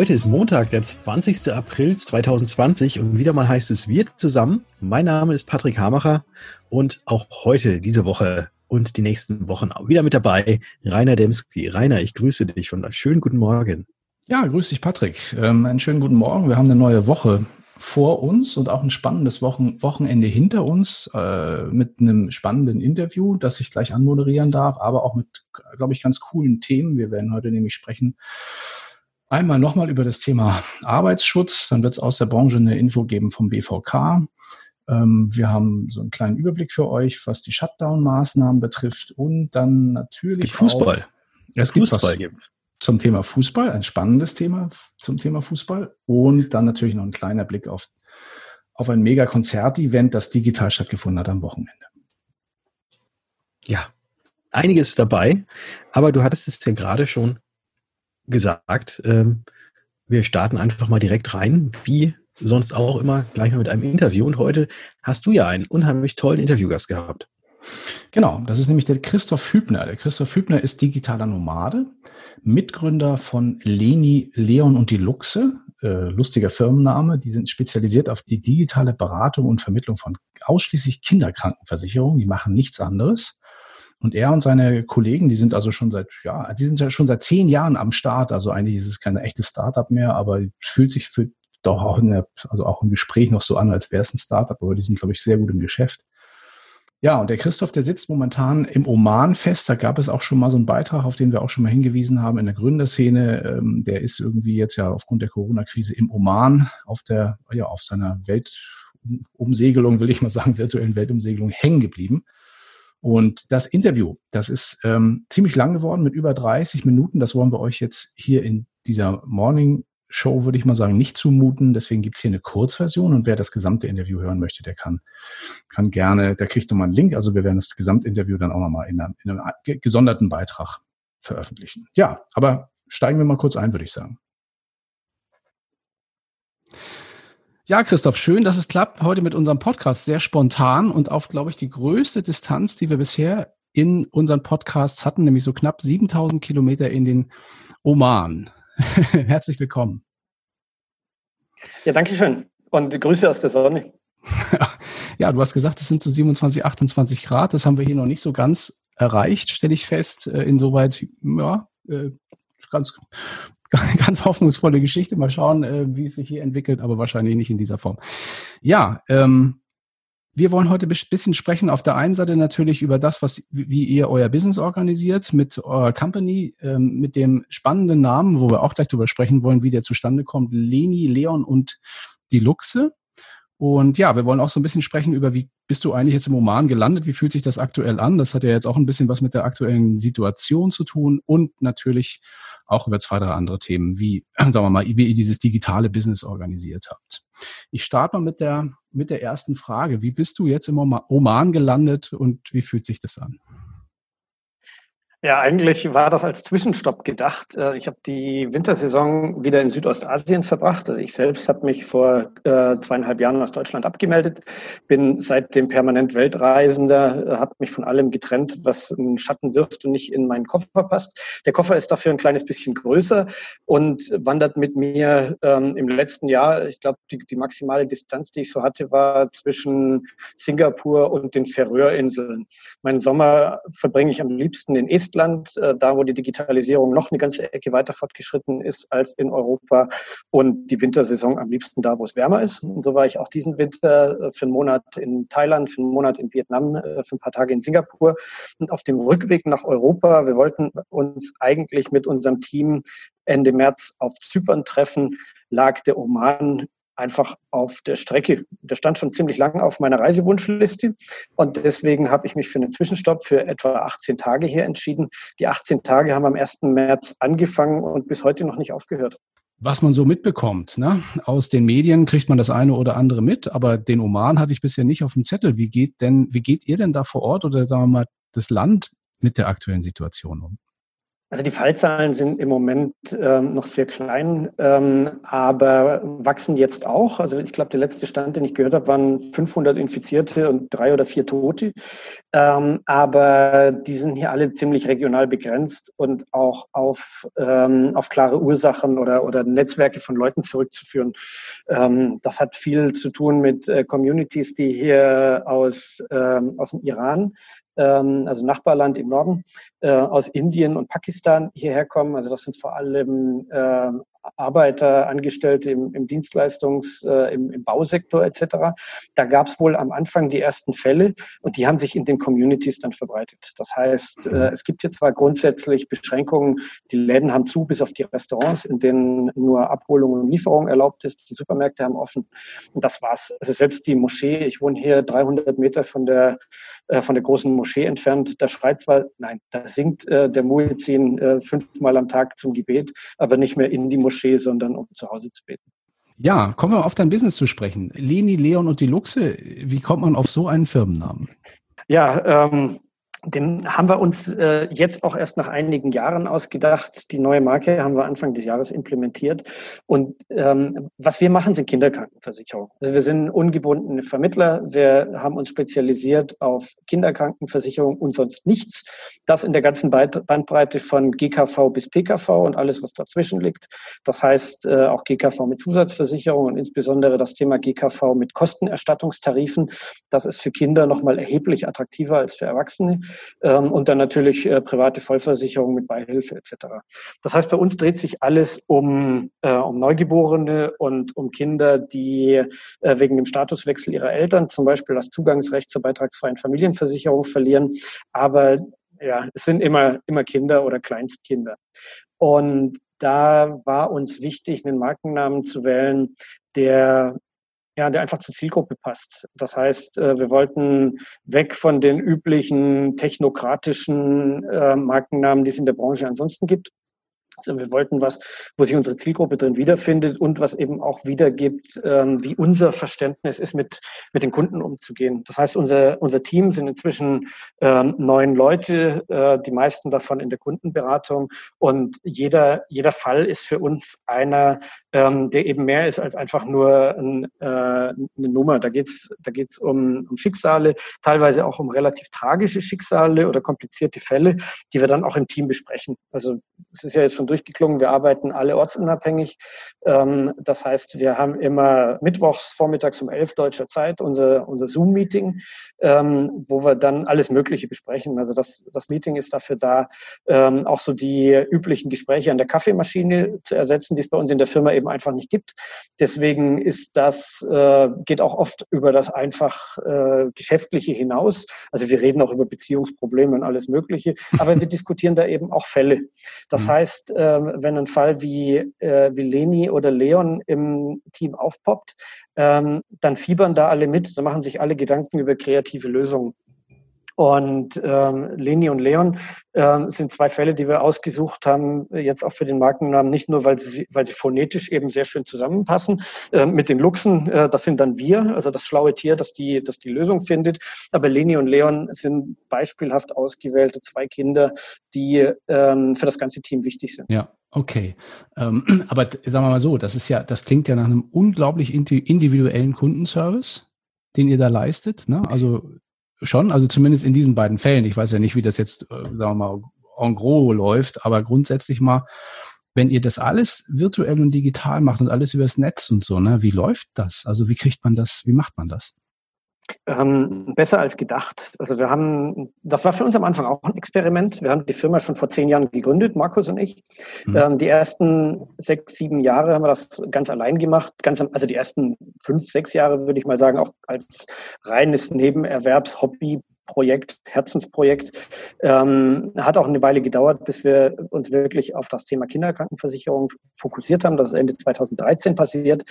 Heute ist Montag, der 20. April 2020 und wieder mal heißt es Wir zusammen. Mein Name ist Patrick Hamacher und auch heute, diese Woche und die nächsten Wochen auch wieder mit dabei Rainer Demski. Rainer, ich grüße dich und einen schönen guten Morgen. Ja, grüß dich, Patrick. Ähm, einen schönen guten Morgen. Wir haben eine neue Woche vor uns und auch ein spannendes Wochen Wochenende hinter uns äh, mit einem spannenden Interview, das ich gleich anmoderieren darf, aber auch mit, glaube ich, ganz coolen Themen. Wir werden heute nämlich sprechen einmal nochmal über das Thema Arbeitsschutz. Dann wird es aus der Branche eine Info geben vom BVK. Ähm, wir haben so einen kleinen Überblick für euch, was die Shutdown-Maßnahmen betrifft und dann natürlich es gibt Fußball. Auch, es gibt Fußball gibt zum Thema Fußball, ein spannendes Thema zum Thema Fußball und dann natürlich noch ein kleiner Blick auf, auf ein Mega-Konzert-Event, das digital stattgefunden hat am Wochenende. Ja, einiges dabei, aber du hattest es ja gerade schon gesagt, ähm, wir starten einfach mal direkt rein, wie sonst auch immer, gleich mal mit einem Interview. Und heute hast du ja einen unheimlich tollen Interviewgast gehabt. Genau, das ist nämlich der Christoph Hübner. Der Christoph Hübner ist digitaler Nomade, Mitgründer von Leni, Leon und die Luchse, äh, lustiger Firmenname. Die sind spezialisiert auf die digitale Beratung und Vermittlung von ausschließlich Kinderkrankenversicherungen. Die machen nichts anderes. Und er und seine Kollegen, die sind also schon seit, ja, die sind ja schon seit zehn Jahren am Start. Also eigentlich ist es kein echtes Startup mehr, aber fühlt sich für doch auch in der, also auch im Gespräch noch so an, als wäre es ein Startup, aber die sind, glaube ich, sehr gut im Geschäft. Ja, und der Christoph, der sitzt momentan im Oman fest. Da gab es auch schon mal so einen Beitrag, auf den wir auch schon mal hingewiesen haben in der Gründerszene. Ähm, der ist irgendwie jetzt ja aufgrund der Corona-Krise im Oman auf der, ja, auf seiner Weltumsegelung, will ich mal sagen, virtuellen Weltumsegelung hängen geblieben. Und das Interview, das ist ähm, ziemlich lang geworden mit über 30 Minuten. Das wollen wir euch jetzt hier in dieser Morning Show, würde ich mal sagen, nicht zumuten. Deswegen gibt's hier eine Kurzversion und wer das gesamte Interview hören möchte, der kann, kann gerne, der kriegt nochmal einen Link. Also wir werden das Gesamtinterview dann auch nochmal in, einer, in einem gesonderten Beitrag veröffentlichen. Ja, aber steigen wir mal kurz ein, würde ich sagen. Ja, Christoph, schön, dass es klappt heute mit unserem Podcast. Sehr spontan und auf, glaube ich, die größte Distanz, die wir bisher in unseren Podcasts hatten, nämlich so knapp 7000 Kilometer in den Oman. Herzlich willkommen. Ja, danke schön. Und Grüße aus der Sonne. ja, du hast gesagt, es sind so 27, 28 Grad. Das haben wir hier noch nicht so ganz erreicht, stelle ich fest. Äh, insoweit, ja, äh, ganz, ganz hoffnungsvolle Geschichte. Mal schauen, äh, wie es sich hier entwickelt, aber wahrscheinlich nicht in dieser Form. Ja, ähm, wir wollen heute ein bisschen sprechen. Auf der einen Seite natürlich über das, was, wie ihr euer Business organisiert mit eurer Company, ähm, mit dem spannenden Namen, wo wir auch gleich drüber sprechen wollen, wie der zustande kommt. Leni, Leon und die Luchse. Und ja, wir wollen auch so ein bisschen sprechen über, wie bist du eigentlich jetzt im Oman gelandet? Wie fühlt sich das aktuell an? Das hat ja jetzt auch ein bisschen was mit der aktuellen Situation zu tun und natürlich auch über zwei, drei andere Themen, wie, sagen wir mal, wie ihr dieses digitale Business organisiert habt. Ich starte mal mit der, mit der ersten Frage. Wie bist du jetzt im Oman gelandet und wie fühlt sich das an? Ja, eigentlich war das als Zwischenstopp gedacht. Äh, ich habe die Wintersaison wieder in Südostasien verbracht. Also ich selbst habe mich vor äh, zweieinhalb Jahren aus Deutschland abgemeldet, bin seitdem permanent Weltreisender, habe mich von allem getrennt, was einen Schatten wirft und nicht in meinen Koffer passt. Der Koffer ist dafür ein kleines bisschen größer und wandert mit mir ähm, im letzten Jahr, ich glaube, die, die maximale Distanz, die ich so hatte, war zwischen Singapur und den Färöerinseln. Meinen Sommer verbringe ich am liebsten in Estland Estland, äh, da wo die Digitalisierung noch eine ganze Ecke weiter fortgeschritten ist als in Europa und die Wintersaison am liebsten da, wo es wärmer ist. Und so war ich auch diesen Winter äh, für einen Monat in Thailand, für einen Monat in Vietnam, äh, für ein paar Tage in Singapur. Und auf dem Rückweg nach Europa, wir wollten uns eigentlich mit unserem Team Ende März auf Zypern treffen, lag der Oman einfach auf der Strecke. Der stand schon ziemlich lange auf meiner Reisewunschliste und deswegen habe ich mich für einen Zwischenstopp für etwa 18 Tage hier entschieden. Die 18 Tage haben am 1. März angefangen und bis heute noch nicht aufgehört. Was man so mitbekommt, ne? aus den Medien kriegt man das eine oder andere mit, aber den Oman hatte ich bisher nicht auf dem Zettel. Wie geht denn, wie geht ihr denn da vor Ort oder sagen wir mal das Land mit der aktuellen Situation um? Also die Fallzahlen sind im Moment ähm, noch sehr klein, ähm, aber wachsen jetzt auch. Also ich glaube, der letzte Stand, den ich gehört habe, waren 500 Infizierte und drei oder vier Tote. Ähm, aber die sind hier alle ziemlich regional begrenzt und auch auf, ähm, auf klare Ursachen oder, oder Netzwerke von Leuten zurückzuführen. Ähm, das hat viel zu tun mit äh, Communities, die hier aus, ähm, aus dem Iran also Nachbarland im Norden, äh, aus Indien und Pakistan hierher kommen. Also das sind vor allem äh, Arbeiter, Angestellte im, im Dienstleistungs-, äh, im, im, Bausektor etc. Da gab es wohl am Anfang die ersten Fälle und die haben sich in den Communities dann verbreitet. Das heißt, äh, es gibt hier zwar grundsätzlich Beschränkungen, die Läden haben zu, bis auf die Restaurants, in denen nur Abholung und Lieferung erlaubt ist. Die Supermärkte haben offen und das war's. Also selbst die Moschee, ich wohne hier 300 Meter von der äh, von der großen Moschee entfernt, da schreit zwar, nein, da singt äh, der Muezzin äh, fünfmal am Tag zum Gebet, aber nicht mehr in die Moschee Moschee, sondern um zu Hause zu beten. Ja, kommen wir auf dein Business zu sprechen. Leni, Leon und die Luxe, wie kommt man auf so einen Firmennamen? Ja, ähm, den haben wir uns äh, jetzt auch erst nach einigen Jahren ausgedacht. Die neue Marke haben wir Anfang des Jahres implementiert. Und ähm, was wir machen, sind Kinderkrankenversicherung. Also wir sind ungebundene Vermittler. Wir haben uns spezialisiert auf Kinderkrankenversicherung und sonst nichts. Das in der ganzen Bandbreite von GKV bis PKV und alles, was dazwischen liegt. Das heißt äh, auch GKV mit Zusatzversicherung und insbesondere das Thema GKV mit Kostenerstattungstarifen. Das ist für Kinder nochmal erheblich attraktiver als für Erwachsene ähm, und dann natürlich äh, private Vollversicherung mit Beihilfe etc. Das heißt, bei uns dreht sich alles um, äh, um Neugeborene und um Kinder, die äh, wegen dem Statuswechsel ihrer Eltern zum Beispiel das Zugangsrecht zur beitragsfreien Familienversicherung verlieren. Aber ja, es sind immer, immer Kinder oder Kleinstkinder. Und da war uns wichtig, einen Markennamen zu wählen, der ja, der einfach zur Zielgruppe passt. Das heißt, äh, wir wollten weg von den üblichen technokratischen äh, Markennamen, die es in der Branche ansonsten gibt, wir wollten was, wo sich unsere Zielgruppe drin wiederfindet und was eben auch wiedergibt, ähm, wie unser Verständnis ist, mit, mit den Kunden umzugehen. Das heißt, unser, unser Team sind inzwischen ähm, neun Leute, äh, die meisten davon in der Kundenberatung. Und jeder, jeder Fall ist für uns einer, ähm, der eben mehr ist als einfach nur ein, äh, eine Nummer. Da geht's da geht's um, um Schicksale, teilweise auch um relativ tragische Schicksale oder komplizierte Fälle, die wir dann auch im Team besprechen. Also es ist ja jetzt schon durchgeklungen. Wir arbeiten alle ortsunabhängig. Ähm, das heißt, wir haben immer mittwochs vormittags um elf deutscher Zeit unser, unser Zoom-Meeting, ähm, wo wir dann alles Mögliche besprechen. Also das, das Meeting ist dafür da, ähm, auch so die üblichen Gespräche an der Kaffeemaschine zu ersetzen, die es bei uns in der Firma eben einfach nicht gibt. Deswegen ist das, äh, geht auch oft über das einfach äh, Geschäftliche hinaus. Also wir reden auch über Beziehungsprobleme und alles Mögliche, aber wir diskutieren da eben auch Fälle. Das mhm. heißt, wenn ein Fall wie, äh, wie Leni oder Leon im Team aufpoppt, ähm, dann fiebern da alle mit, dann machen sich alle Gedanken über kreative Lösungen. Und ähm, Leni und Leon ähm, sind zwei Fälle, die wir ausgesucht haben, jetzt auch für den Markennamen, nicht nur, weil sie, weil sie phonetisch eben sehr schön zusammenpassen. Äh, mit den Luchsen, äh, das sind dann wir, also das schlaue Tier, das die, das die Lösung findet. Aber Leni und Leon sind beispielhaft ausgewählte zwei Kinder, die ähm, für das ganze Team wichtig sind. Ja, okay. Ähm, aber sagen wir mal so, das ist ja, das klingt ja nach einem unglaublich individuellen Kundenservice den ihr da leistet. Ne? Also Schon, also zumindest in diesen beiden Fällen. Ich weiß ja nicht, wie das jetzt, äh, sagen wir mal, en gros läuft, aber grundsätzlich mal, wenn ihr das alles virtuell und digital macht und alles übers Netz und so, ne, wie läuft das? Also wie kriegt man das, wie macht man das? Ähm, besser als gedacht. Also wir haben, das war für uns am Anfang auch ein Experiment. Wir haben die Firma schon vor zehn Jahren gegründet, Markus und ich. Mhm. Ähm, die ersten sechs, sieben Jahre haben wir das ganz allein gemacht. Ganz, also die ersten fünf, sechs Jahre würde ich mal sagen, auch als reines Nebenerwerbshobby Projekt, Herzensprojekt. Ähm, hat auch eine Weile gedauert, bis wir uns wirklich auf das Thema Kinderkrankenversicherung fokussiert haben. Das ist Ende 2013 passiert.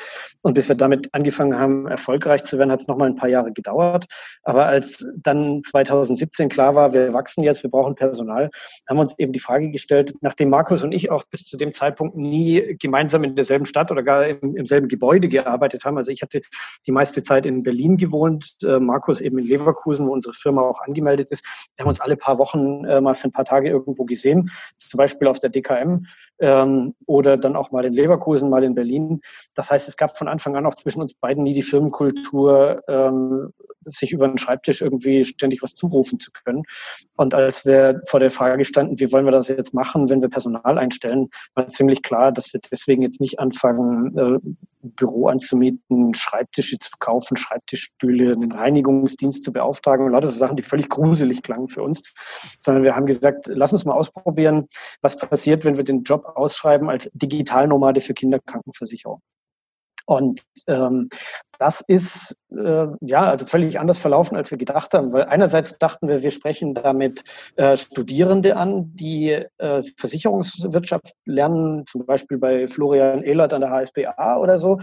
Und bis wir damit angefangen haben, erfolgreich zu werden, hat es nochmal ein paar Jahre gedauert. Aber als dann 2017 klar war, wir wachsen jetzt, wir brauchen Personal, haben wir uns eben die Frage gestellt, nachdem Markus und ich auch bis zu dem Zeitpunkt nie gemeinsam in derselben Stadt oder gar im, im selben Gebäude gearbeitet haben. Also ich hatte die meiste Zeit in Berlin gewohnt, äh, Markus eben in Leverkusen, wo unsere Firma auch angemeldet ist. Wir haben uns alle paar Wochen äh, mal für ein paar Tage irgendwo gesehen, zum Beispiel auf der DKM ähm, oder dann auch mal in Leverkusen, mal in Berlin. Das heißt, es gab von Anfang an auch zwischen uns beiden nie die Firmenkultur, ähm, sich über den Schreibtisch irgendwie ständig was zurufen zu können. Und als wir vor der Frage standen, wie wollen wir das jetzt machen, wenn wir Personal einstellen, war ziemlich klar, dass wir deswegen jetzt nicht anfangen, äh, Büro anzumieten, Schreibtische zu kaufen, Schreibtischstühle, einen Reinigungsdienst zu beauftragen und lauter so die völlig gruselig klangen für uns, sondern wir haben gesagt, lass uns mal ausprobieren, was passiert, wenn wir den Job ausschreiben als Digitalnomade für Kinderkrankenversicherung. Und ähm, das ist äh, ja also völlig anders verlaufen, als wir gedacht haben. Weil einerseits dachten wir, wir sprechen damit äh, Studierende an, die äh, Versicherungswirtschaft lernen, zum Beispiel bei Florian Ehlert an der HSBA oder so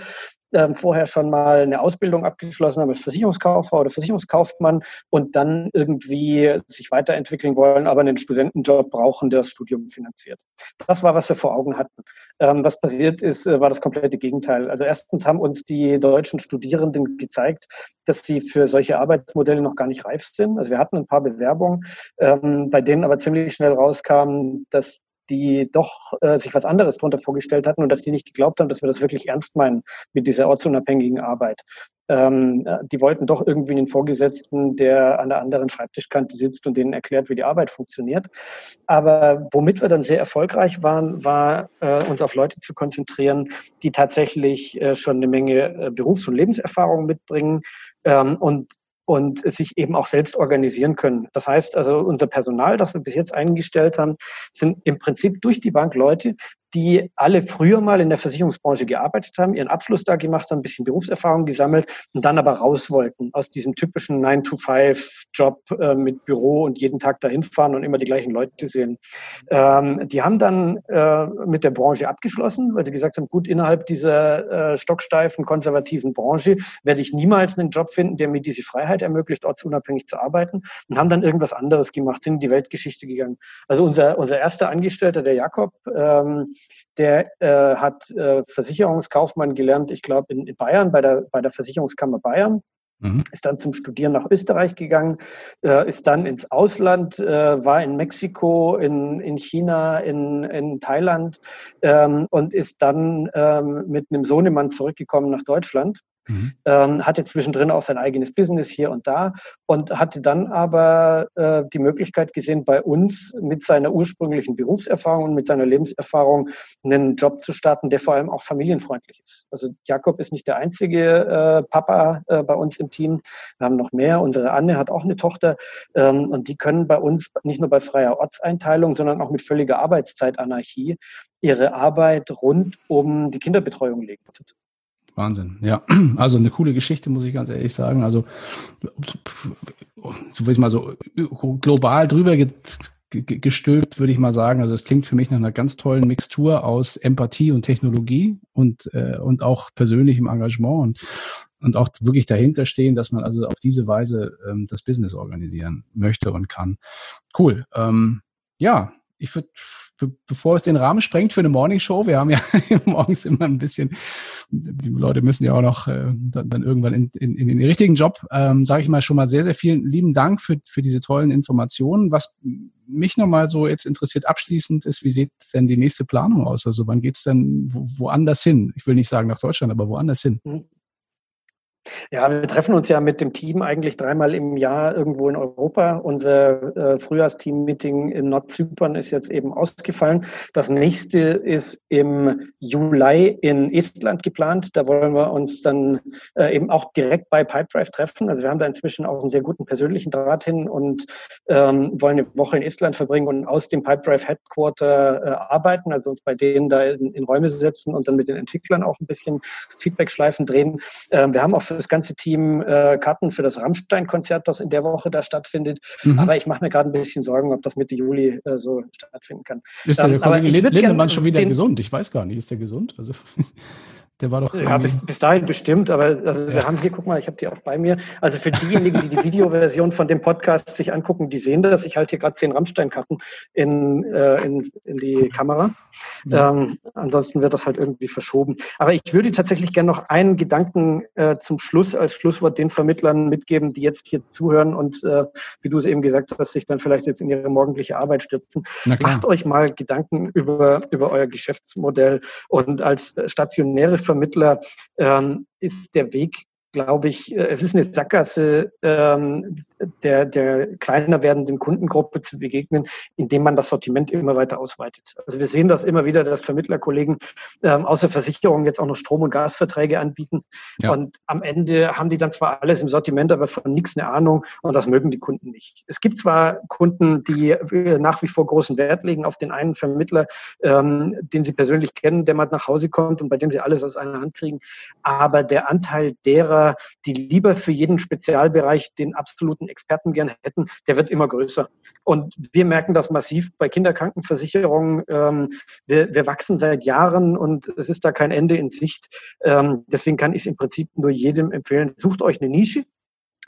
ähm, vorher schon mal eine Ausbildung abgeschlossen haben als Versicherungskauffrau oder Versicherungskaufmann und dann irgendwie sich weiterentwickeln wollen, aber einen Studentenjob brauchen, der das Studium finanziert. Das war, was wir vor Augen hatten. Ähm, was passiert ist, äh, war das komplette Gegenteil. Also erstens haben uns die deutschen Studierenden gezeigt, dass sie für solche Arbeitsmodelle noch gar nicht reif sind. Also wir hatten ein paar Bewerbungen, ähm, bei denen aber ziemlich schnell rauskam, dass die doch äh, sich was anderes darunter vorgestellt hatten und dass die nicht geglaubt haben, dass wir das wirklich ernst meinen mit dieser ortsunabhängigen Arbeit. Ähm, äh, die wollten doch irgendwie einen Vorgesetzten, der an der anderen Schreibtischkante sitzt und denen erklärt, wie die Arbeit funktioniert. Aber womit wir dann sehr erfolgreich waren, war äh, uns auf Leute zu konzentrieren, die tatsächlich äh, schon eine Menge äh, Berufs- und Lebenserfahrung mitbringen ähm, und und sich eben auch selbst organisieren können. Das heißt also, unser Personal, das wir bis jetzt eingestellt haben, sind im Prinzip durch die Bank Leute, die alle früher mal in der Versicherungsbranche gearbeitet haben, ihren Abschluss da gemacht haben, ein bisschen Berufserfahrung gesammelt und dann aber raus wollten aus diesem typischen 9-to-5-Job äh, mit Büro und jeden Tag dahin fahren und immer die gleichen Leute sehen. Ähm, die haben dann äh, mit der Branche abgeschlossen, weil sie gesagt haben, gut, innerhalb dieser äh, stocksteifen, konservativen Branche werde ich niemals einen Job finden, der mir diese Freiheit ermöglicht, ortsunabhängig zu arbeiten und haben dann irgendwas anderes gemacht, sind in die Weltgeschichte gegangen. Also unser, unser erster Angestellter, der Jakob, ähm, der äh, hat äh, Versicherungskaufmann gelernt, ich glaube, in, in, Bayern, bei der, bei der Versicherungskammer Bayern. Mhm. Ist dann zum Studieren nach Österreich gegangen, äh, ist dann ins Ausland, äh, war in Mexiko, in, in China, in, in Thailand ähm, und ist dann ähm, mit einem Sohnemann zurückgekommen nach Deutschland Mhm. Ähm, hatte zwischendrin auch sein eigenes Business hier und da und hatte dann aber äh, die Möglichkeit gesehen, bei uns mit seiner ursprünglichen Berufserfahrung und mit seiner Lebenserfahrung einen Job zu starten, der vor allem auch familienfreundlich ist. Also Jakob ist nicht der einzige äh, Papa äh, bei uns im Team. Wir haben noch mehr. Unsere Anne hat auch eine Tochter ähm, und die können bei uns nicht nur bei freier Ortseinteilung, sondern auch mit völliger Arbeitszeitanarchie ihre Arbeit rund um die Kinderbetreuung legen. Wahnsinn, ja. Also eine coole Geschichte, muss ich ganz ehrlich sagen. Also, so will ich mal so global drüber gestülpt, würde ich mal sagen. Also es klingt für mich nach einer ganz tollen Mixtur aus Empathie und Technologie und, äh, und auch persönlichem Engagement und, und auch wirklich dahinter stehen, dass man also auf diese Weise ähm, das Business organisieren möchte und kann. Cool. Ähm, ja, ich würde bevor es den Rahmen sprengt für eine Morningshow, wir haben ja morgens immer ein bisschen, die Leute müssen ja auch noch äh, dann, dann, irgendwann in, in, in, den richtigen Job, ähm, sage ich mal schon mal sehr, sehr vielen lieben Dank für, für diese tollen Informationen. Was mich nochmal so jetzt interessiert abschließend ist, wie sieht denn die nächste Planung aus? Also wann geht's denn wo, woanders hin? Ich will nicht sagen nach Deutschland, aber woanders hin? Mhm. Ja, wir treffen uns ja mit dem Team eigentlich dreimal im Jahr irgendwo in Europa. Unser äh, Frühjahrsteam-Meeting in Nordzypern ist jetzt eben ausgefallen. Das nächste ist im Juli in Estland geplant. Da wollen wir uns dann äh, eben auch direkt bei Pipedrive treffen. Also wir haben da inzwischen auch einen sehr guten persönlichen Draht hin und ähm, wollen eine Woche in Estland verbringen und aus dem Pipedrive Headquarter äh, arbeiten, also uns bei denen da in, in, Räume setzen und dann mit den Entwicklern auch ein bisschen Feedback-Schleifen drehen. Ähm, wir haben auch das ganze Team äh, Karten für das Rammstein-Konzert, das in der Woche da stattfindet. Mhm. Aber ich mache mir gerade ein bisschen Sorgen, ob das Mitte Juli äh, so stattfinden kann. Ist der ähm, Kollege Lindemann schon wieder gesund? Ich weiß gar nicht, ist der gesund? Also Der war doch. Ja, bis, bis dahin bestimmt, aber also ja. wir haben hier, guck mal, ich habe die auch bei mir. Also für diejenigen, die die Videoversion von dem Podcast sich angucken, die sehen das. Ich halte hier gerade zehn Rammstein-Karten in, äh, in, in die Kamera. Ja. Ähm, ansonsten wird das halt irgendwie verschoben. Aber ich würde tatsächlich gerne noch einen Gedanken äh, zum Schluss als Schlusswort den Vermittlern mitgeben, die jetzt hier zuhören und äh, wie du es eben gesagt hast, sich dann vielleicht jetzt in ihre morgendliche Arbeit stürzen. Macht euch mal Gedanken über, über euer Geschäftsmodell und als stationäre Vermittler ähm, ist der Weg glaube ich, äh, es ist eine Sackgasse, ähm, der, der kleiner werdenden Kundengruppe zu begegnen, indem man das Sortiment immer weiter ausweitet. Also wir sehen das immer wieder, dass Vermittlerkollegen ähm, außer Versicherung jetzt auch noch Strom- und Gasverträge anbieten. Ja. Und am Ende haben die dann zwar alles im Sortiment, aber von nichts eine Ahnung und das mögen die Kunden nicht. Es gibt zwar Kunden, die äh, nach wie vor großen Wert legen auf den einen Vermittler, ähm, den sie persönlich kennen, der mal nach Hause kommt und bei dem sie alles aus einer Hand kriegen, aber der Anteil derer, die lieber für jeden Spezialbereich den absoluten Experten gern hätten, der wird immer größer. Und wir merken das massiv bei Kinderkrankenversicherungen. Ähm, wir, wir wachsen seit Jahren und es ist da kein Ende in Sicht. Ähm, deswegen kann ich es im Prinzip nur jedem empfehlen, sucht euch eine Nische,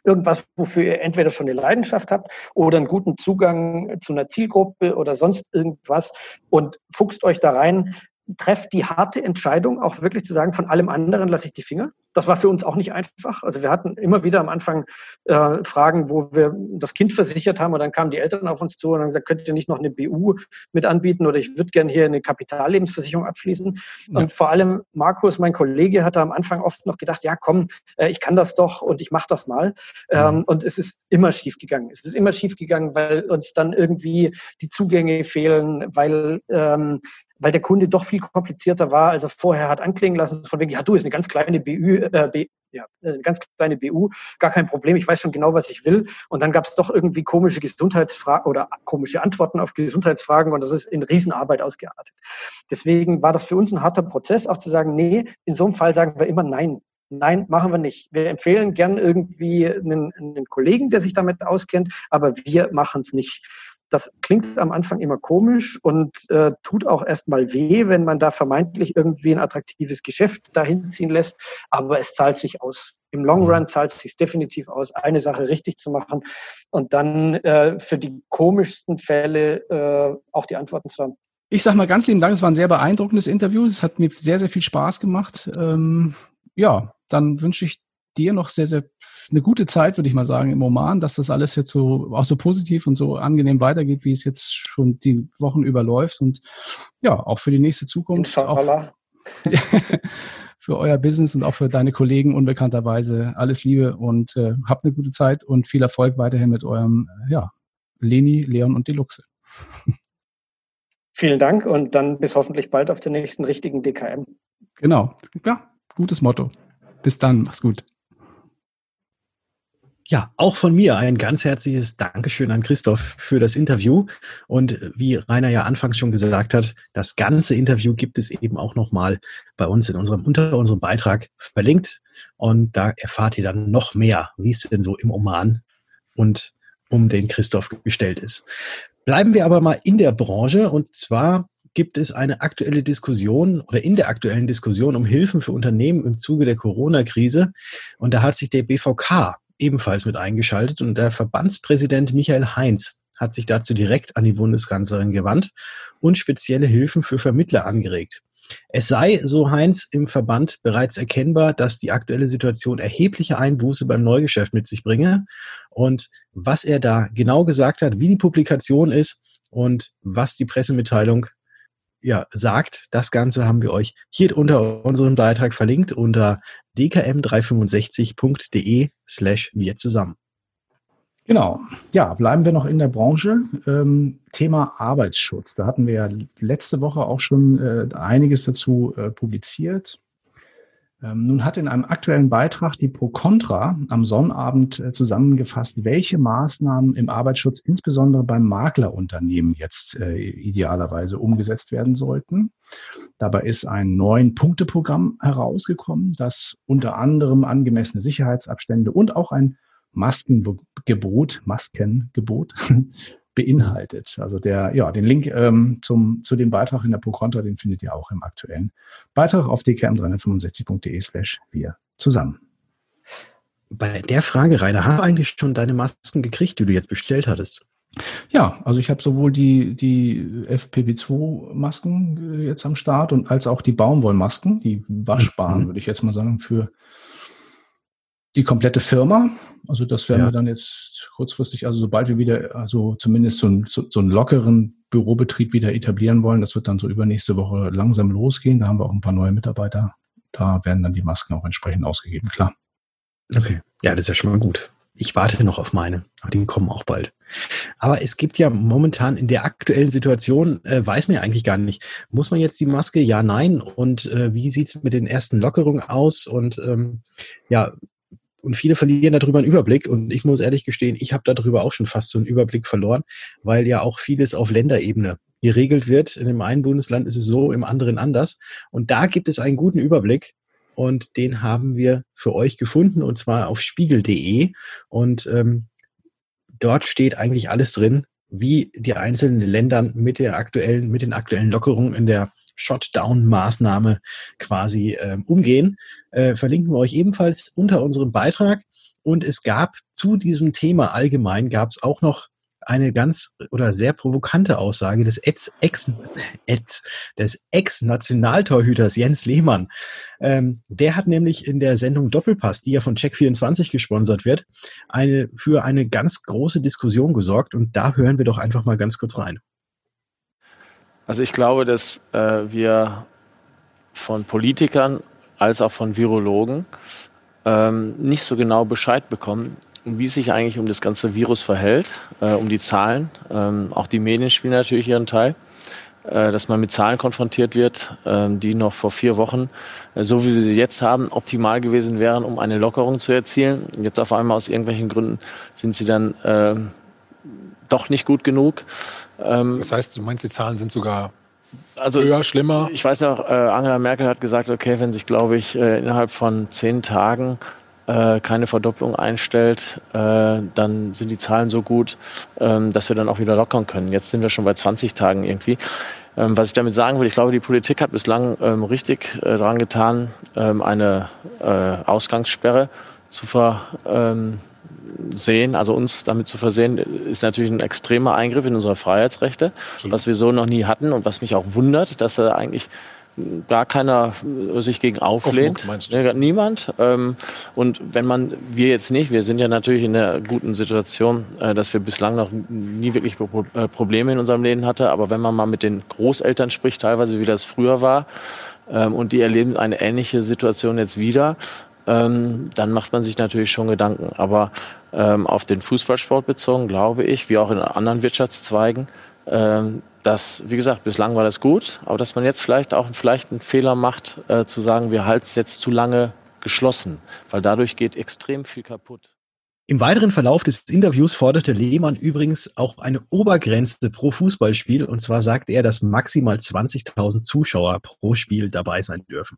irgendwas, wofür ihr entweder schon eine Leidenschaft habt oder einen guten Zugang zu einer Zielgruppe oder sonst irgendwas und fuchst euch da rein trefft die harte Entscheidung, auch wirklich zu sagen, von allem anderen lasse ich die Finger. Das war für uns auch nicht einfach. Also wir hatten immer wieder am Anfang äh, Fragen, wo wir das Kind versichert haben und dann kamen die Eltern auf uns zu und haben gesagt, könnt ihr nicht noch eine BU mit anbieten oder ich würde gerne hier eine Kapitallebensversicherung abschließen. Ja. Und vor allem Markus, mein Kollege, hatte am Anfang oft noch gedacht, ja komm, äh, ich kann das doch und ich mache das mal. Ähm, und es ist immer schief gegangen. Es ist immer schief gegangen, weil uns dann irgendwie die Zugänge fehlen, weil ähm, weil der Kunde doch viel komplizierter war, als er vorher hat anklingen lassen. Von wegen, ja, du ist eine ganz kleine BU, äh, B, ja, eine ganz kleine BU, gar kein Problem, ich weiß schon genau, was ich will. Und dann gab es doch irgendwie komische Gesundheitsfragen oder komische Antworten auf Gesundheitsfragen und das ist in Riesenarbeit ausgeartet. Deswegen war das für uns ein harter Prozess, auch zu sagen, nee, in so einem Fall sagen wir immer nein. Nein, machen wir nicht. Wir empfehlen gern irgendwie einen, einen Kollegen, der sich damit auskennt, aber wir machen es nicht. Das klingt am Anfang immer komisch und äh, tut auch erstmal weh, wenn man da vermeintlich irgendwie ein attraktives Geschäft dahin ziehen lässt. Aber es zahlt sich aus. Im Long mhm. Run zahlt es sich definitiv aus, eine Sache richtig zu machen und dann äh, für die komischsten Fälle äh, auch die Antworten zu haben. Ich sage mal ganz lieben Dank, es war ein sehr beeindruckendes Interview. Es hat mir sehr, sehr viel Spaß gemacht. Ähm, ja, dann wünsche ich dir noch sehr, sehr eine gute Zeit, würde ich mal sagen, im Oman, dass das alles jetzt so auch so positiv und so angenehm weitergeht, wie es jetzt schon die Wochen überläuft und ja, auch für die nächste Zukunft. Auch, für euer Business und auch für deine Kollegen unbekannterweise alles Liebe und äh, habt eine gute Zeit und viel Erfolg weiterhin mit eurem, äh, ja, Leni, Leon und Deluxe. Vielen Dank und dann bis hoffentlich bald auf den nächsten richtigen DKM. Genau, ja, gutes Motto. Bis dann, mach's gut. Ja, auch von mir ein ganz herzliches Dankeschön an Christoph für das Interview. Und wie Rainer ja anfangs schon gesagt hat, das ganze Interview gibt es eben auch nochmal bei uns in unserem, unter unserem Beitrag verlinkt. Und da erfahrt ihr dann noch mehr, wie es denn so im Oman und um den Christoph gestellt ist. Bleiben wir aber mal in der Branche und zwar gibt es eine aktuelle Diskussion oder in der aktuellen Diskussion um Hilfen für Unternehmen im Zuge der Corona-Krise. Und da hat sich der BVK ebenfalls mit eingeschaltet und der Verbandspräsident Michael Heinz hat sich dazu direkt an die Bundeskanzlerin gewandt und spezielle Hilfen für Vermittler angeregt. Es sei, so Heinz, im Verband bereits erkennbar, dass die aktuelle Situation erhebliche Einbuße beim Neugeschäft mit sich bringe. Und was er da genau gesagt hat, wie die Publikation ist und was die Pressemitteilung ja, sagt, das Ganze haben wir euch hier unter unserem Beitrag verlinkt unter dkm365.de slash wir zusammen. Genau. Ja, bleiben wir noch in der Branche. Ähm, Thema Arbeitsschutz. Da hatten wir ja letzte Woche auch schon äh, einiges dazu äh, publiziert. Ähm, nun hat in einem aktuellen Beitrag die Pro Contra am Sonnabend äh, zusammengefasst, welche Maßnahmen im Arbeitsschutz insbesondere beim Maklerunternehmen jetzt äh, idealerweise umgesetzt werden sollten. Dabei ist ein neun Punkte-Programm herausgekommen, das unter anderem angemessene Sicherheitsabstände und auch ein Maskengebot, Maskengebot beinhaltet. Also der, ja, den Link ähm, zum, zu dem Beitrag in der ProContra, den findet ihr auch im aktuellen Beitrag auf dkm365.de slash wir zusammen. Bei der Frage, Rainer, hast du eigentlich schon deine Masken gekriegt, die du jetzt bestellt hattest? Ja, also ich habe sowohl die, die FPP2-Masken äh, jetzt am Start und als auch die Baumwollmasken, die waschbaren, mhm. würde ich jetzt mal sagen, für die komplette Firma. Also das werden ja. wir dann jetzt kurzfristig, also sobald wir wieder, also zumindest so, ein, so, so einen lockeren Bürobetrieb wieder etablieren wollen, das wird dann so übernächste Woche langsam losgehen. Da haben wir auch ein paar neue Mitarbeiter. Da werden dann die Masken auch entsprechend ausgegeben, klar. Okay, ja, das ist ja schon mal gut. Ich warte noch auf meine, aber die kommen auch bald. Aber es gibt ja momentan in der aktuellen Situation, äh, weiß man ja eigentlich gar nicht, muss man jetzt die Maske? Ja, nein. Und äh, wie sieht's mit den ersten Lockerungen aus? Und ähm, ja, und viele verlieren darüber einen Überblick. Und ich muss ehrlich gestehen, ich habe darüber auch schon fast so einen Überblick verloren, weil ja auch vieles auf Länderebene geregelt wird. In dem einen Bundesland ist es so, im anderen anders. Und da gibt es einen guten Überblick und den haben wir für euch gefunden und zwar auf spiegel.de und ähm, dort steht eigentlich alles drin, wie die einzelnen Länder mit der aktuellen, mit den aktuellen Lockerungen in der Shutdown-Maßnahme quasi ähm, umgehen. Äh, verlinken wir euch ebenfalls unter unserem Beitrag. Und es gab zu diesem Thema allgemein gab es auch noch eine ganz oder sehr provokante Aussage des Ex, Ex, Ex, des Ex-Nationaltorhüters Jens Lehmann. Ähm, der hat nämlich in der Sendung Doppelpass, die ja von Check24 gesponsert wird, eine, für eine ganz große Diskussion gesorgt. Und da hören wir doch einfach mal ganz kurz rein. Also ich glaube, dass äh, wir von Politikern als auch von Virologen ähm, nicht so genau Bescheid bekommen, wie sich eigentlich um das ganze Virus verhält, äh, um die Zahlen. Ähm, auch die Medien spielen natürlich ihren Teil, äh, dass man mit Zahlen konfrontiert wird, äh, die noch vor vier Wochen, äh, so wie wir sie jetzt haben, optimal gewesen wären, um eine Lockerung zu erzielen. Jetzt auf einmal aus irgendwelchen Gründen sind sie dann ähm, doch nicht gut genug. Ähm, das heißt, du meinst, die Zahlen sind sogar also, höher, schlimmer? Ich weiß auch, äh, Angela Merkel hat gesagt, okay, wenn sich, glaube ich, äh, innerhalb von zehn Tagen äh, keine Verdopplung einstellt, dann sind die Zahlen so gut, ähm, dass wir dann auch wieder lockern können. Jetzt sind wir schon bei 20 Tagen irgendwie. Ähm, was ich damit sagen will, ich glaube, die Politik hat bislang ähm, richtig äh, daran getan, eine Ausgangssperre zu versehen, ähm, also uns damit zu versehen, ist natürlich ein extremer Eingriff in unsere Freiheitsrechte, Absolut. was wir so noch nie hatten und was mich auch wundert, dass er eigentlich gar keiner sich gegen auflehnt. Aufmuck, Niemand. Ähm, und wenn man, wir jetzt nicht, wir sind ja natürlich in der guten Situation, äh, dass wir bislang noch nie wirklich äh, Probleme in unserem Leben hatten. Aber wenn man mal mit den Großeltern spricht, teilweise wie das früher war, ähm, und die erleben eine ähnliche Situation jetzt wieder, ähm, dann macht man sich natürlich schon Gedanken. Aber auf den Fußballsport bezogen, glaube ich, wie auch in anderen Wirtschaftszweigen, dass, wie gesagt, bislang war das gut, aber dass man jetzt vielleicht auch vielleicht einen Fehler macht, äh, zu sagen, wir halten es jetzt zu lange geschlossen, weil dadurch geht extrem viel kaputt. Im weiteren Verlauf des Interviews forderte Lehmann übrigens auch eine Obergrenze pro Fußballspiel. Und zwar sagte er, dass maximal 20.000 Zuschauer pro Spiel dabei sein dürfen.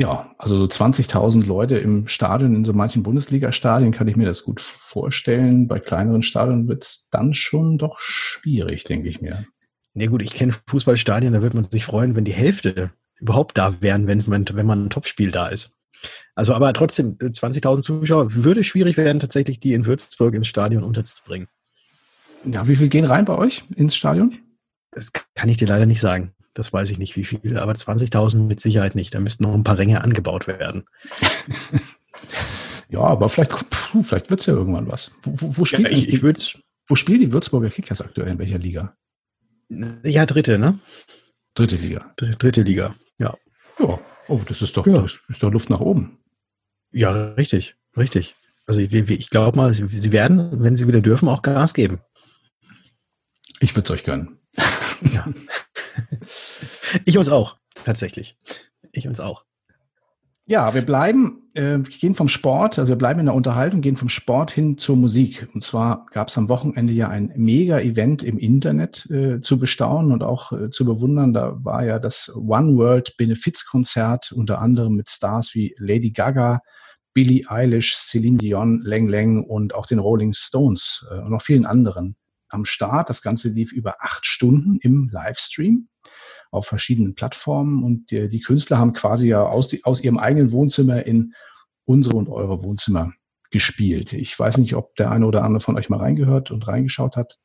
Ja, also so 20.000 Leute im Stadion, in so manchen Bundesliga-Stadien kann ich mir das gut vorstellen. Bei kleineren Stadien wird es dann schon doch schwierig, denke ich mir. Ja gut, ich kenne Fußballstadien, da wird man sich freuen, wenn die Hälfte überhaupt da wären, wenn man, wenn man ein Topspiel da ist. Also aber trotzdem, 20.000 Zuschauer würde schwierig werden, tatsächlich die in Würzburg ins Stadion unterzubringen. Ja, wie viel gehen rein bei euch ins Stadion? Das kann ich dir leider nicht sagen. Das weiß ich nicht, wie viel, aber 20.000 mit Sicherheit nicht. Da müssten noch ein paar Ränge angebaut werden. ja, aber vielleicht, vielleicht wird es ja irgendwann was. Wo, wo, spielt ja, ich, ich wo spielen die Würzburger Kickers aktuell? In welcher Liga? Ja, dritte, ne? Dritte Liga. Dritte Liga, ja. Ja, oh, das ist doch, ja. das ist doch Luft nach oben. Ja, richtig, richtig. Also ich, ich glaube mal, sie, sie, werden, wenn sie wieder dürfen, auch Gas geben. Ich würde es euch gönnen. Ja. ich uns auch, tatsächlich. Ich uns auch. Ja, wir bleiben, äh, gehen vom Sport, also wir bleiben in der Unterhaltung, gehen vom Sport hin zur Musik. Und zwar gab es am Wochenende ja ein Mega-Event im Internet äh, zu bestaunen und auch äh, zu bewundern. Da war ja das One World Benefizkonzert, unter anderem mit Stars wie Lady Gaga, Billie Eilish, Celine Dion, Leng Leng und auch den Rolling Stones äh, und noch vielen anderen am Start. Das Ganze lief über acht Stunden im Livestream auf verschiedenen Plattformen und die, die Künstler haben quasi ja aus, die, aus ihrem eigenen Wohnzimmer in unsere und eure Wohnzimmer gespielt. Ich weiß nicht, ob der eine oder andere von euch mal reingehört und reingeschaut hat.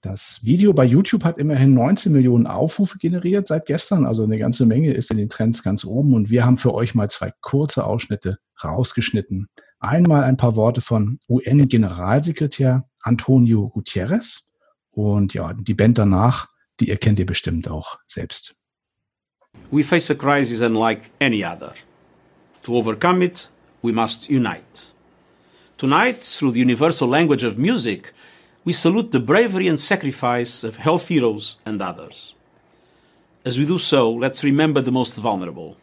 Das Video bei YouTube hat immerhin 19 Millionen Aufrufe generiert seit gestern, also eine ganze Menge ist in den Trends ganz oben und wir haben für euch mal zwei kurze Ausschnitte rausgeschnitten. Einmal ein paar Worte von UN-Generalsekretär Antonio Gutierrez und ja, die Band danach, die ihr kennt ihr bestimmt auch selbst. We face a crisis unlike any other. To overcome it, we must unite. Tonight, through the universal language of music, we salute the bravery and sacrifice of health heroes and others. As we do so, let's remember the most vulnerable.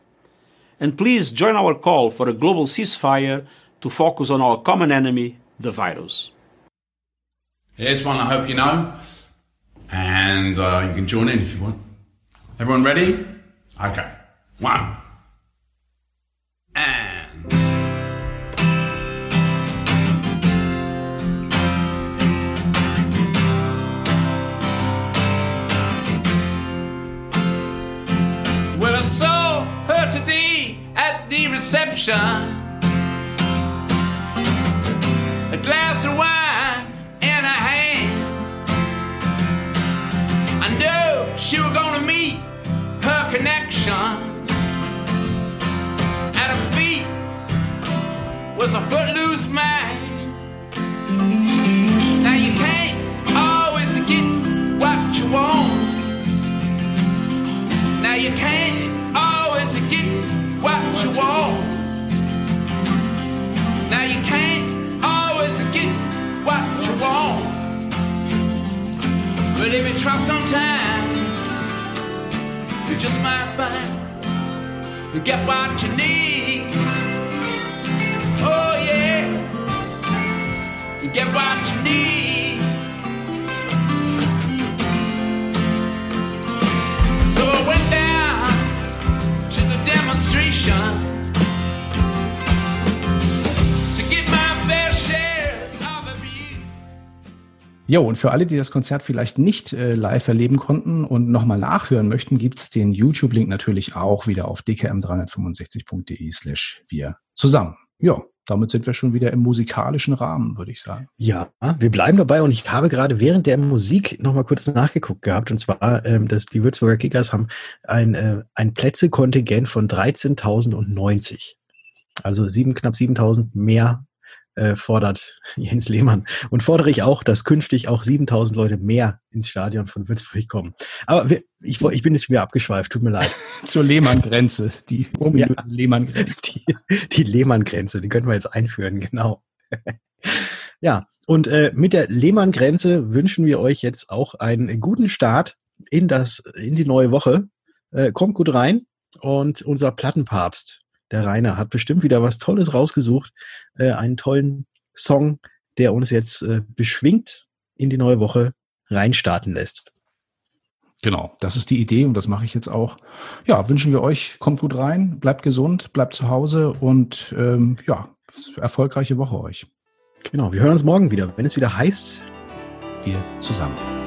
And please join our call for a global ceasefire to focus on our common enemy, the virus. Here's one I hope you know, and uh, you can join in if you want. Everyone ready? Okay. One. And. Well, I saw her today at the reception. Connection. At her feet was a footloose man. Now you can't always get what you want. Now you can't always get what you want. Now you can't always get what you want. But if you try sometime, you just might find you get what you need. Oh yeah, you get what you need. So I went down to the demonstration. Jo, und für alle, die das Konzert vielleicht nicht äh, live erleben konnten und nochmal nachhören möchten, gibt's den YouTube-Link natürlich auch wieder auf dkm365.de slash wir zusammen. Ja, damit sind wir schon wieder im musikalischen Rahmen, würde ich sagen. Ja, wir bleiben dabei und ich habe gerade während der Musik nochmal kurz nachgeguckt gehabt und zwar, ähm, dass die Würzburger Kickers haben ein, äh, ein Plätzekontingent von 13.090. Also sieben, knapp 7.000 mehr äh, fordert Jens Lehmann. Und fordere ich auch, dass künftig auch 7000 Leute mehr ins Stadion von Würzburg kommen. Aber wir, ich, ich bin jetzt schon wieder abgeschweift, tut mir leid. Zur Lehmann-Grenze, die ja, Lehmann-Grenze. Die, die Lehmann-Grenze, die können wir jetzt einführen, genau. ja, und äh, mit der Lehmann-Grenze wünschen wir euch jetzt auch einen guten Start in, das, in die neue Woche. Äh, kommt gut rein und unser Plattenpapst, der Rainer hat bestimmt wieder was Tolles rausgesucht. Äh, einen tollen Song, der uns jetzt äh, beschwingt in die neue Woche reinstarten lässt. Genau, das ist die Idee und das mache ich jetzt auch. Ja, wünschen wir euch, kommt gut rein, bleibt gesund, bleibt zu Hause und ähm, ja, erfolgreiche Woche euch. Genau, wir hören uns morgen wieder, wenn es wieder heißt, wir zusammen.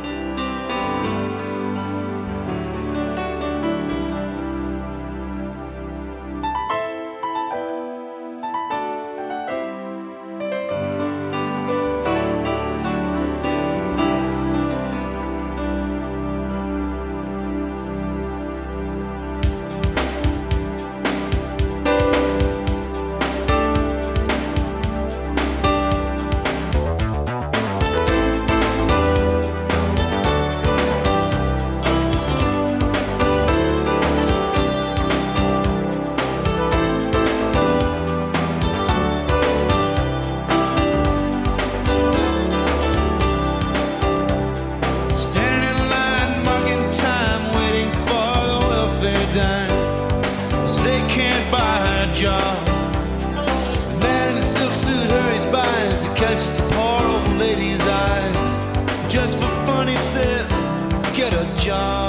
job.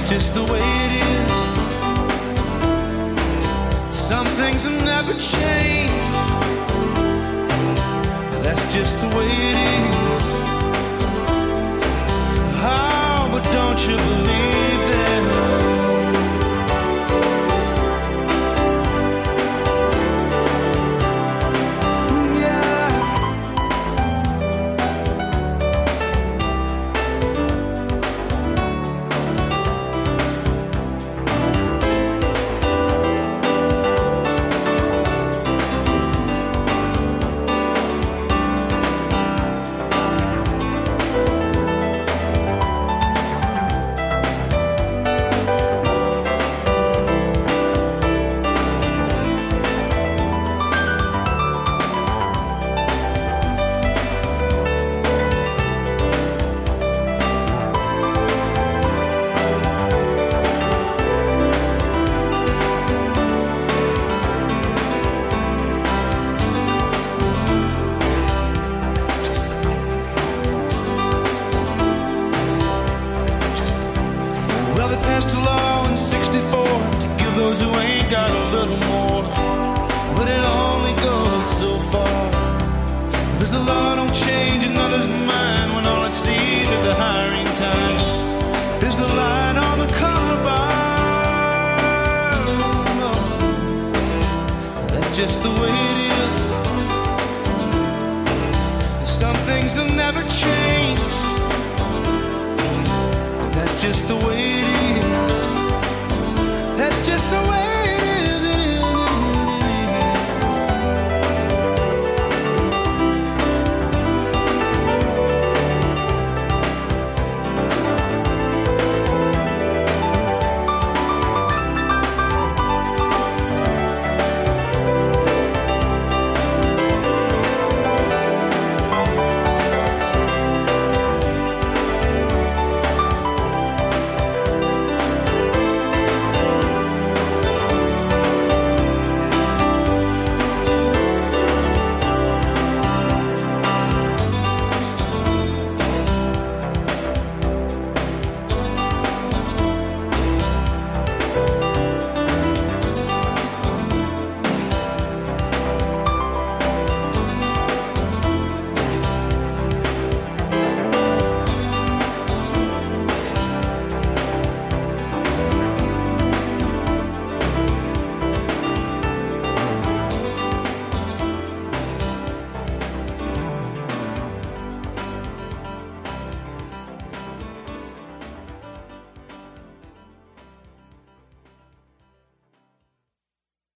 It's just the way it is. Some things have never changed. That's just the way it is. Oh, but don't you believe?